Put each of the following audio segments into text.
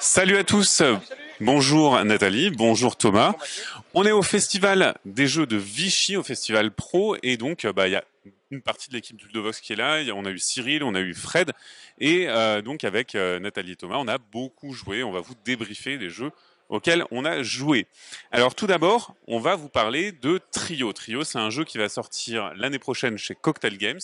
Salut à tous. Bonjour Nathalie, bonjour Thomas. On est au festival des jeux de Vichy, au festival pro, et donc bah il y a une partie de l'équipe du qui est là. On a eu Cyril, on a eu Fred, et euh, donc avec euh, Nathalie et Thomas, on a beaucoup joué. On va vous débriefer des jeux auxquels on a joué. Alors tout d'abord, on va vous parler de Trio. Trio, c'est un jeu qui va sortir l'année prochaine chez Cocktail Games,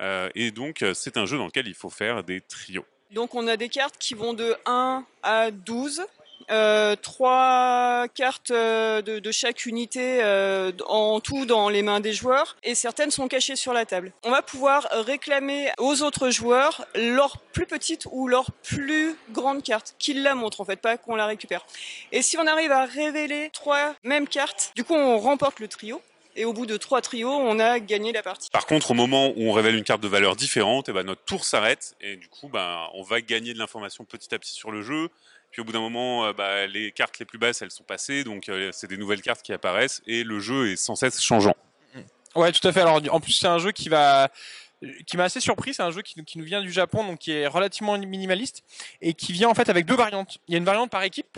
euh, et donc c'est un jeu dans lequel il faut faire des trios. Donc on a des cartes qui vont de 1 à 12. Euh, trois cartes euh, de, chaque unité euh, en tout dans les mains des joueurs et certaines sont cachées sur la table. On va pouvoir réclamer aux autres joueurs leur plus petite ou leur plus grande carte, qu'ils la montrent en fait, pas qu'on la récupère. Et si on arrive à révéler trois mêmes cartes, du coup on remporte le trio. Et au bout de trois trios, on a gagné la partie. Par contre, au moment où on révèle une carte de valeur différente, et eh ben notre tour s'arrête et du coup, ben, on va gagner de l'information petit à petit sur le jeu. Puis au bout d'un moment, euh, bah, les cartes les plus basses, elles sont passées, donc euh, c'est des nouvelles cartes qui apparaissent et le jeu est sans cesse changeant. Ouais, tout à fait. Alors en plus, c'est un jeu qui va qui m'a assez surpris, c'est un jeu qui, qui, nous vient du Japon, donc qui est relativement minimaliste et qui vient en fait avec deux variantes. Il y a une variante par équipe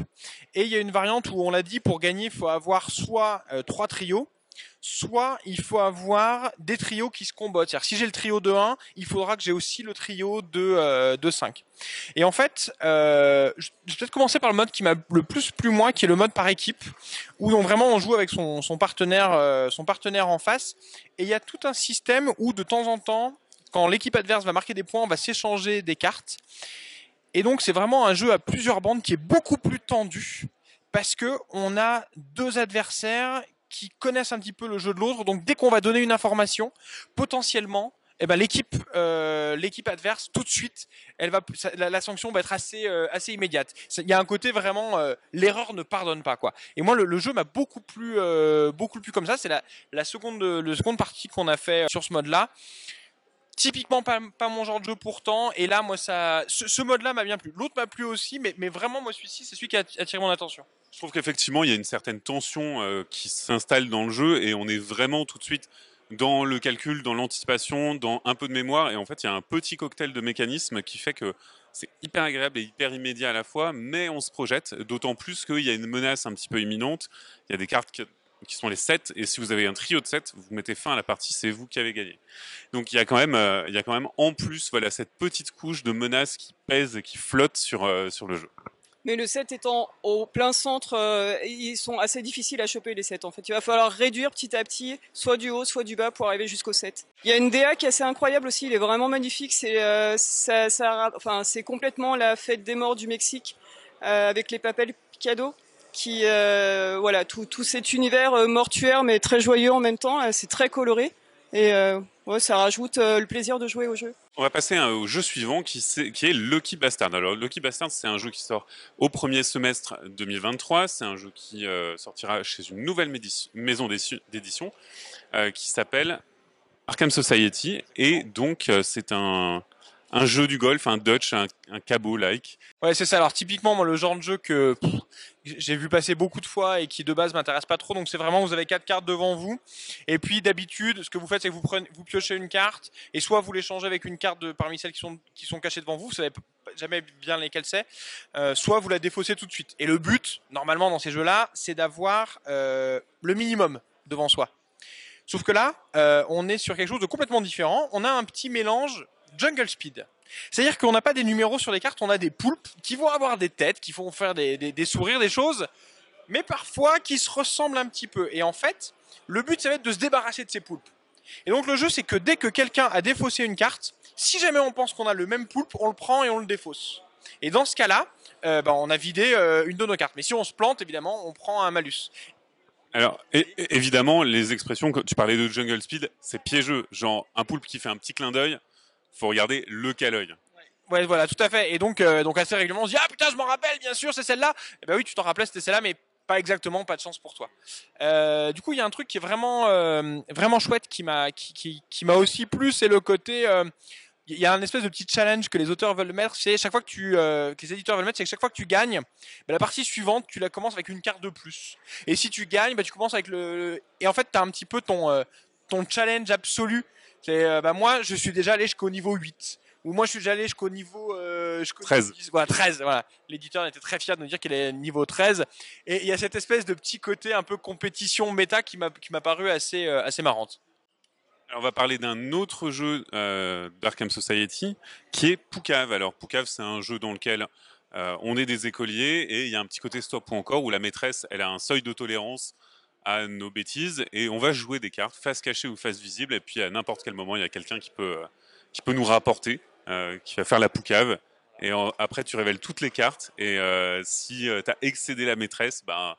et il y a une variante où on l'a dit pour gagner, il faut avoir soit euh, trois trios, soit il faut avoir des trios qui se combattent. Si j'ai le trio de 1, il faudra que j'ai aussi le trio de, euh, de 5. Et en fait, euh, je vais peut-être commencer par le mode qui m'a le plus plu moi, qui est le mode par équipe, où on, vraiment on joue avec son, son partenaire, euh, son partenaire en face. Et il y a tout un système où de temps en temps, quand l'équipe adverse va marquer des points, on va s'échanger des cartes. Et donc c'est vraiment un jeu à plusieurs bandes qui est beaucoup plus tendu parce que on a deux adversaires qui connaissent un petit peu le jeu de l'autre. Donc dès qu'on va donner une information, potentiellement, eh ben l'équipe euh, l'équipe adverse tout de suite, elle va la, sanction va être assez euh, assez immédiate. Il y a un côté vraiment euh, l'erreur ne pardonne pas quoi. Et moi le, jeu m'a beaucoup plus beaucoup plus comme ça. C'est la la seconde le seconde partie qu'on a fait sur ce mode là typiquement pas, pas, mon genre de jeu pourtant. Et là, moi, ça, ce, mode-là m'a bien plu. L'autre m'a plu aussi, mais, mais vraiment, moi, celui-ci, c'est celui qui a attiré mon attention. Je trouve qu'effectivement, il y a une certaine tension euh, qui s'installe dans le jeu et on est vraiment tout de suite dans le calcul, dans l'anticipation, dans un peu de mémoire. Et en fait, il y a un petit cocktail de mécanismes qui fait que c'est hyper agréable et hyper immédiat à la fois, mais on se projette, d'autant plus qu'il y a une menace un petit peu imminente. Il y a des cartes qui sont les 7, et si vous avez un trio de 7, vous mettez fin à la partie, c'est vous qui avez gagné. Donc il y a quand même, euh, il y a quand même en plus voilà, cette petite couche de menace qui pèse et qui flotte sur, euh, sur le jeu. Mais le 7 étant au plein centre, euh, ils sont assez difficiles à choper les 7 en fait. Il va falloir réduire petit à petit, soit du haut, soit du bas pour arriver jusqu'au 7. Il y a une DA qui est assez incroyable aussi, il est vraiment magnifique. C'est ça, ça, enfin, complètement la fête des morts du Mexique avec les papels cadeaux qui euh, voilà tout, tout cet univers euh, mortuaire mais très joyeux en même temps. C'est très coloré et euh, ça rajoute le plaisir de jouer au jeu. On va passer au jeu suivant qui, qui est Lucky Bastard. Alors Lucky Bastard, c'est un jeu qui sort au premier semestre 2023. C'est un jeu qui sortira chez une nouvelle maison d'édition qui s'appelle Arkham Society et donc c'est un un jeu du golf, un Dutch, un, un cabot-like. Ouais, c'est ça. Alors typiquement, moi, le genre de jeu que j'ai vu passer beaucoup de fois et qui de base m'intéresse pas trop. Donc c'est vraiment, vous avez quatre cartes devant vous. Et puis d'habitude, ce que vous faites, c'est que vous piochez une carte et soit vous l'échangez avec une carte parmi celles qui sont qui sont cachées devant vous. Vous savez jamais bien lesquelles c'est. Euh, soit vous la défaussez tout de suite. Et le but, normalement, dans ces jeux-là, c'est d'avoir euh, le minimum devant soi. Sauf que là, euh, on est sur quelque chose de complètement différent. On a un petit mélange Jungle Speed. C'est-à-dire qu'on n'a pas des numéros sur les cartes, on a des poulpes qui vont avoir des têtes, qui vont faire des, sourires, des choses, mais parfois qui se ressemblent un petit peu. Et en fait, le but, ça va être de se débarrasser de ces poulpes. Et donc le jeu, c'est que dès que quelqu'un a défaussé une carte, si jamais on pense qu'on a le même poulpe, on le prend et on le défausse. Et dans ce cas-là, euh, bah, on a vidé euh, une de nos cartes. Mais si on se plante, évidemment, on prend un malus. Alors, évidemment, les expressions, tu parlais de Jungle Speed, c'est piégeux. Genre, un poulpe qui fait un petit clin d'œil, faut regarder lequel œil. Ouais, voilà, tout à fait. Et donc, euh, donc assez régulièrement, on se dit ah putain, je m'en rappelle, bien sûr, c'est celle-là. Et eh ben oui, tu t'en rappelais, c'était celle-là, mais pas exactement, pas de chance pour toi. Euh, du coup, il y a un truc qui est vraiment, euh, vraiment chouette qui m'a, qui, qui, qui m'a aussi plu, c'est le côté. il y a un espèce de petit challenge que les auteurs veulent mettre, c'est chaque fois que tu, que les éditeurs veulent mettre, c'est que chaque fois que tu gagnes, bah, la partie suivante, tu la commences avec une carte de plus. Et si tu gagnes, bah, tu commences avec le, et en fait, tu as un petit peu ton, ton challenge absolu c'est euh, bah moi je suis déjà allé jusqu'au niveau 8 où moi je suis déjà allé jusqu'au niveau euh, jusqu'au 13. 10, voilà, 13 voilà. L'éditeur était très fier de nous dire qu'il est niveau 13 et il y a cette espèce de petit côté un peu compétition méta qui m'a qui m'a paru assez euh, assez marrante. Alors, on va parler d'un autre jeu euh, d'Arkham Society qui est Poucave. Alors Poucave, c'est un jeu dans lequel on est des écoliers et il y a un petit côté stop ou encore où la maîtresse, elle a un seuil de tolérance à nos bêtises et on va jouer des cartes face cachée ou face visible et puis à n'importe quel moment il y a quelqu'un qui peut euh, qui peut nous rapporter, euh, qui va faire la poucave et après tu révèles toutes les cartes et euh, si tu as excédé la maîtresse, ben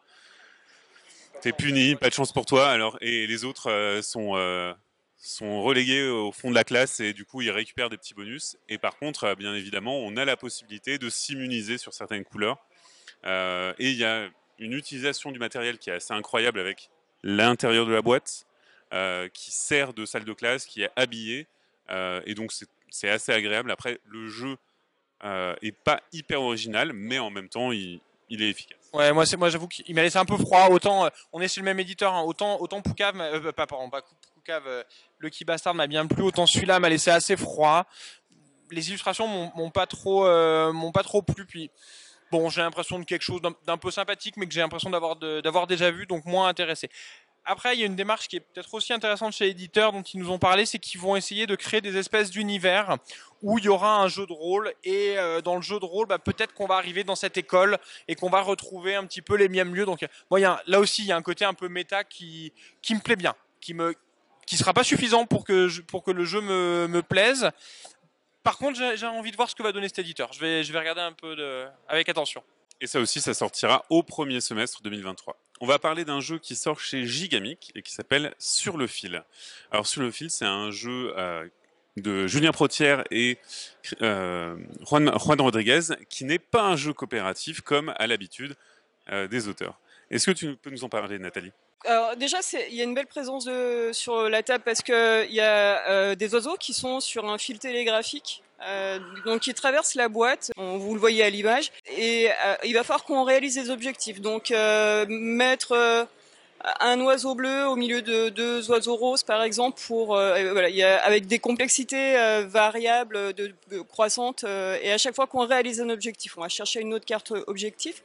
t'es puni, pas de chance pour toi. Alors et les autres euh, sont euh, sont relégués au fond de la classe et du coup ils récupèrent des petits bonus. Et par contre, euh, bien évidemment, on a la possibilité de s'immuniser sur certaines couleurs. Euh, et il y a une utilisation du matériel qui est assez incroyable avec l'intérieur de la boîte euh, qui sert de salle de classe, qui est habillé. Euh, et donc c'est- assez agréable. Après, le jeu euh, pas hyper original, mais en même temps, il, est efficace. Ouais, moi moi j'avoue qu'il m'a laissé un peu froid. Autant euh, on est chez le même éditeur, hein, autant autant Poucave, pas pardon, pas Poucave, Bastard m'a bien plu. Autant celui-là m'a laissé assez froid. Les illustrations m'ont pas trop m'ont pas trop plu. Puis bon, j'ai l'impression de quelque chose d'un- peu sympathique, mais que j'ai l'impression d'avoir déjà vu, donc moins intéressé. Après, il y a une démarche qui est peut-être aussi intéressante chez l'éditeur dont ils nous ont parlé, c'est qu'ils vont essayer de créer des espèces d'univers où il y aura un jeu de rôle et euh, dans le jeu de rôle, bah, peut-être qu'on va arriver dans cette école et qu'on va retrouver un petit peu les mêmes lieux. Donc, bon, là aussi, il y a un côté un peu méta qui me plaît bien, qui qui sera pas suffisant pour que le jeu me plaise. Par contre, j'ai envie de voir ce que va donner cet éditeur. Je vais regarder un peu avec attention. Et ça aussi, ça sortira au premier semestre 2023. On va parler d'un jeu qui sort chez Gigamic et qui s'appelle Sur le fil. Alors Sur le fil, c'est un jeu euh, de Julien Protière et euh, Juan, Juan Rodriguez qui n'est pas un jeu coopératif comme à l'habitude euh, des auteurs. Est-ce que tu peux nous en parler, Nathalie? Alors déjà, il y a une belle présence sur la table parce que il y a euh, des oiseaux qui sont sur un fil télégraphique, euh, donc qui traversent la boîte. Vous le voyez à l'image, et euh, il va falloir qu'on réalise des objectifs. Donc mettre un oiseau bleu au milieu de deux oiseaux roses, par exemple, pour euh, et voilà, il y a, avec des complexités euh, variables de, de croissantes. euh, et à chaque fois qu'on réalise un objectif, on va chercher une autre carte objectif.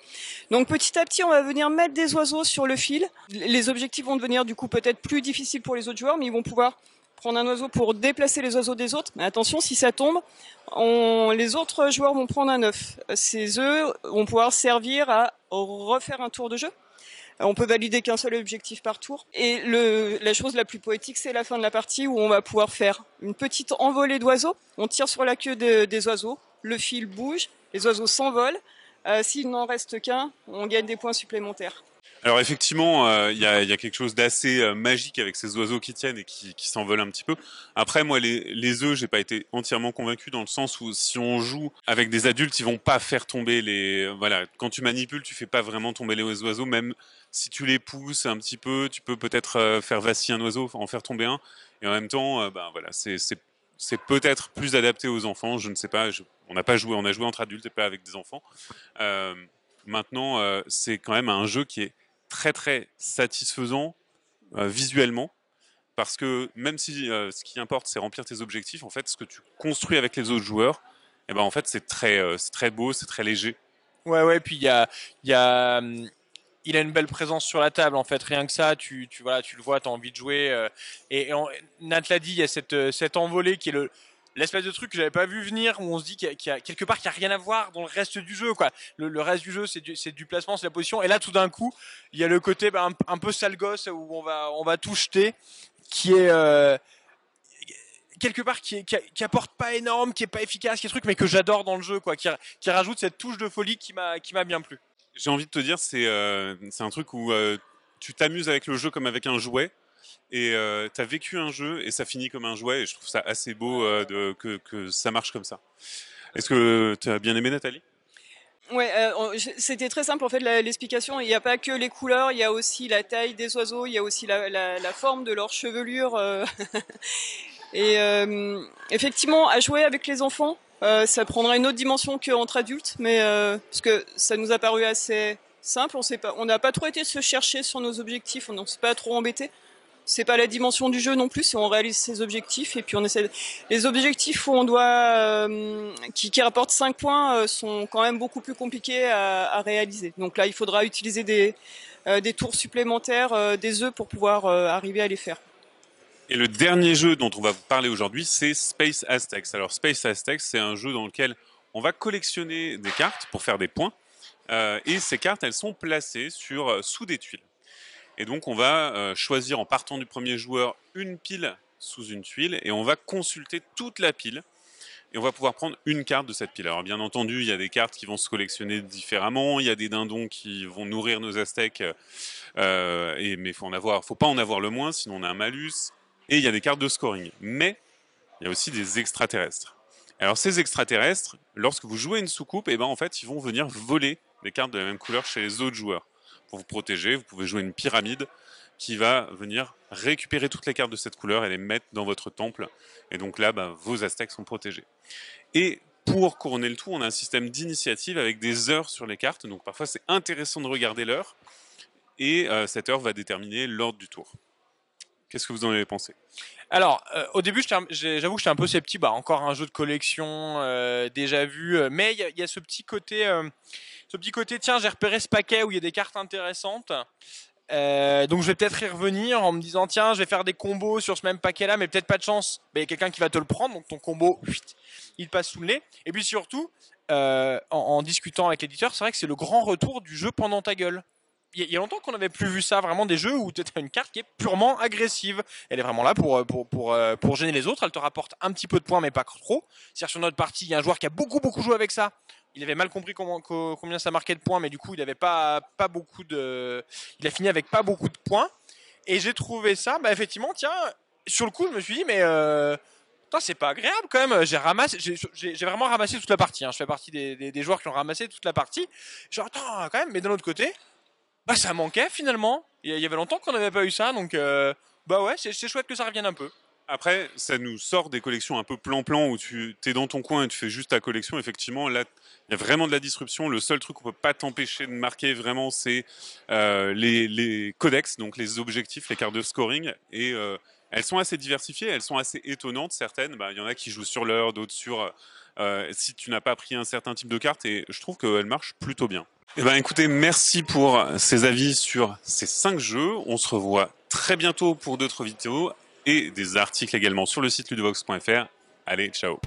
Donc petit à petit, on va venir mettre des oiseaux sur le fil. Les objectifs vont devenir du coup peut-être plus difficiles pour les autres joueurs, mais ils vont pouvoir prendre un oiseau pour déplacer les oiseaux des autres. Mais attention, si ça tombe, on- les autres joueurs vont prendre un œuf. Ces œufs vont pouvoir servir à refaire un tour de jeu. On peut valider qu'un seul objectif par tour. Et la chose la plus poétique, c'est la fin de la partie où on va pouvoir faire une petite envolée d'oiseaux. On tire sur la queue de- des oiseaux, le fil bouge, les oiseaux s'envolent. Euh, S'il n'en reste qu'un, on gagne des points supplémentaires. Alors effectivement, euh, il y, a, quelque chose d'assez euh, magique avec ces oiseaux qui tiennent et qui, qui s'envolent un petit peu. Après, moi, les, les œufs, j'ai pas été entièrement convaincu dans le sens où si on joue avec des adultes, ils vont pas faire tomber les. Voilà, quand tu manipules, tu fais pas vraiment tomber les oiseaux, même si tu les pousses un petit peu, tu peux peut-être euh, faire vaciller un oiseau, en faire tomber un. Et en même temps, euh, ben voilà, c'est peut-être plus adapté aux enfants. Je ne sais pas. on n'a pas joué, on a joué entre adultes et pas avec des enfants. Euh, maintenant, c'est quand même un jeu qui est très très satisfaisant visuellement parce que même si ce qui importe c'est remplir tes objectifs, en fait, ce que tu construis avec les autres joueurs, et ben en fait c'est très très beau, c'est très léger. Ouais, ouais, puis il y a, y a, hum, il a une belle présence sur la table, en fait. Rien que ça, tu, tu, voilà, tu le vois, tu as envie de jouer. euh, et, et l'a dit, il y a cette, euh, cette envolée qui est le, l'espèce de truc que j'avais pas vu venir, où on se dit qu'il y a, quelque part qu'il y a rien à voir dans le reste du jeu, quoi. Le, reste du jeu, c'est du, du placement, c'est la position. Et là, tout d'un coup, il y a le côté bah, un, peu sale gosse où on va, on va tout jeter, qui est, euh, quelque part qui, qui, qui apporte pas énorme, qui est pas efficace, qui est truc, mais que j'adore dans le jeu, quoi, qui, qui rajoute cette touche de folie qui m'a, qui m'a bien plu. J'ai envie de te dire, c'est euh, c'est un truc où euh, tu t'amuses avec le jeu comme avec un jouet. Et euh, tu as vécu un jeu et ça finit comme un jouet. Et je trouve ça assez beau euh, de, que, que ça marche comme ça. Est-ce que tu as bien aimé Nathalie? Ouais, euh, c'était très simple en fait l'explication. Il n'y a pas que les couleurs, il y a aussi la taille des oiseaux, il y a aussi la, la- la forme de leur chevelure. Et effectivement, à jouer avec les enfants, euh, ça prendra une autre dimension qu'entre adultes, mais euh, parce que ça nous a paru assez simple. On pas, n'a pas trop été se chercher sur nos objectifs, on ne s'est pas trop embêté. c'est pas la dimension du jeu non plus, on réalise ses objectifs et puis on essaie. Les objectifs où on doit, euh, qui, qui rapportent 5 points, euh, sont quand même beaucoup plus compliqués à, à, réaliser. Donc là, il faudra utiliser des, euh, des tours supplémentaires, euh, des œufs pour pouvoir arriver à les faire. Et le dernier jeu dont on va vous parler aujourd'hui, c'est Space Aztecs. Alors Space Aztecs, c'est un jeu dans lequel on va collectionner des cartes pour faire des points. et ces cartes, elles sont placées sur sous des tuiles. Et donc on va euh, choisir en partant du premier joueur une pile sous une tuile et on va consulter toute la pile et on va pouvoir prendre une carte de cette pile. Alors bien entendu, il y a des cartes qui vont se collectionner différemment, il y a des dindons qui vont nourrir nos aztèques, euh, et, mais faut en avoir, faut pas en avoir le moins, sinon on a un malus. Et il y a des cartes de scoring. Mais il y a aussi des extraterrestres. Alors ces extraterrestres, lorsque vous jouez une soucoupe, et eh ben en fait ils vont venir voler des cartes de la même couleur chez les autres joueurs pour vous protéger. Vous pouvez jouer une pyramide qui va venir récupérer toutes les cartes de cette couleur et les mettre dans votre temple. Et donc là, bah, vos aztèques sont protégés. Et pour couronner le tout, on a un système d'initiative avec des heures sur les cartes. Donc parfois, c'est intéressant de regarder l'heure. Et euh, cette heure va déterminer l'ordre du tour. Qu'est-ce que vous en avez pensé? Alors, euh, au début, j'avoue que j'étais un peu sceptique. Bah, encore un jeu de collection euh, déjà vu, mais il y, a ce petit côté ce petit côté, tiens, j'ai repéré ce paquet où il y a des cartes intéressantes. Euh, donc je vais peut-être y revenir en me disant tiens je vais faire des combos sur ce même paquet là mais peut-être pas de chance il y a quelqu'un qui va te le prendre donc ton combo il passe sous le nez et puis surtout euh, en, discutant avec l'éditeur c'est vrai que c'est le grand retour du jeu pendant ta gueule il y a longtemps qu'on n'avait plus vu ça, vraiment des jeux où tu as une carte qui est purement agressive. Elle est vraiment là pour, pour, pour, euh, pour gêner les autres, elle te rapporte un petit peu de points mais pas trop. C'est-à-dire sur notre partie, il y a un joueur qui a beaucoup beaucoup joué avec ça. Il avait mal compris comment, combien ça marquait de points, mais du coup il avait pas, pas beaucoup de... Il a fini avec pas beaucoup de points. Et j'ai trouvé ça, bah effectivement, tiens, sur le coup je me suis dit, mais... Euh, c'est pas agréable quand même. J'ai ramassé, j'ai vraiment ramassé toute la partie. Hein. Je fais partie des, des, des, joueurs qui ont ramassé toute la partie. Genre, attends, quand même, mais d'un autre côté, bah ça manquait finalement. Il y avait longtemps qu'on n'avait pas eu ça, donc euh, bah ouais, c'est chouette que ça revienne un peu. Après, ça nous sort des collections un peu plan-plan où tu es dans ton coin et tu fais juste ta collection. Effectivement, là, il y a vraiment de la disruption. Le seul truc qu'on peut pas t'empêcher de marquer vraiment, c'est euh, les, codex, donc les objectifs, les cartes de scoring. Et euh, elles sont assez diversifiées, elles sont assez étonnantes. Certaines, bah, il y en a qui jouent sur l'heure, d'autres sur si tu n'as pas pris un certain type de carte. Et je trouve qu'elles marchent plutôt bien. Eh ben, écoutez, merci pour ces avis sur ces cinq jeux. On se revoit très bientôt pour d'autres vidéos et des articles également sur le site ludovox.fr. Allez, ciao